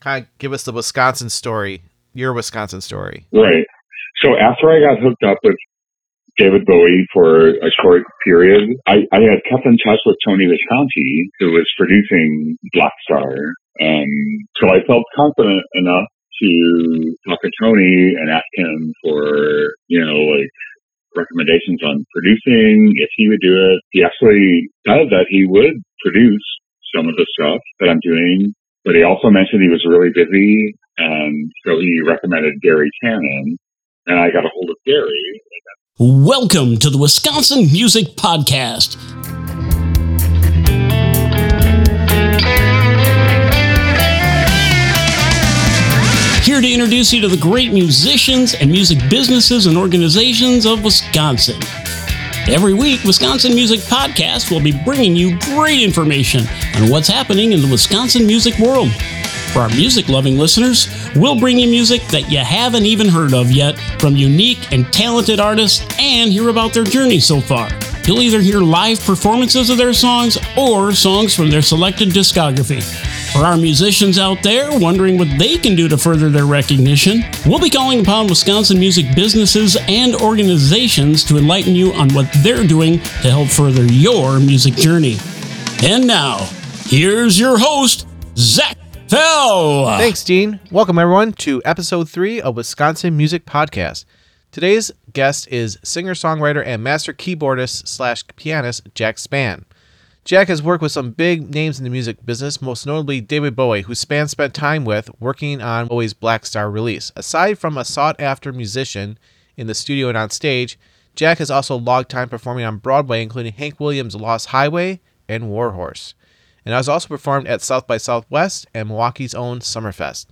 kind of give us the Wisconsin story, your Wisconsin story. Right. So after I got hooked up with David Bowie for a short period, I, I had kept in touch with Tony Visconti, who was producing Black Star. Um, so I felt confident enough to talk to Tony and ask him for, you know, like recommendations on producing, if he would do it. He actually said that he would produce some of the stuff that I'm doing, but he also mentioned he was really busy, and so he recommended Gary Cannon, and I got a hold of Gary. Welcome to the Wisconsin Music Podcast. Here to introduce you to the great musicians and music businesses and organizations of Wisconsin. Every week, Wisconsin Music Podcast will be bringing you great information on what's happening in the Wisconsin music world. For our music loving listeners, we'll bring you music that you haven't even heard of yet from unique and talented artists and hear about their journey so far. You'll either hear live performances of their songs or songs from their selected discography. For our musicians out there wondering what they can do to further their recognition, we'll be calling upon Wisconsin music businesses and organizations to enlighten you on what they're doing to help further your music journey. And now, here's your host, Zach Fell. Thanks, Dean. Welcome, everyone, to episode three of Wisconsin Music Podcast. Today's guest is singer songwriter and master keyboardist slash pianist Jack Spann. Jack has worked with some big names in the music business, most notably David Bowie, who Spann spent time with working on Bowie's Blackstar release. Aside from a sought after musician in the studio and on stage, Jack has also logged time performing on Broadway, including Hank Williams' Lost Highway and Warhorse, and has also performed at South by Southwest and Milwaukee's own Summerfest.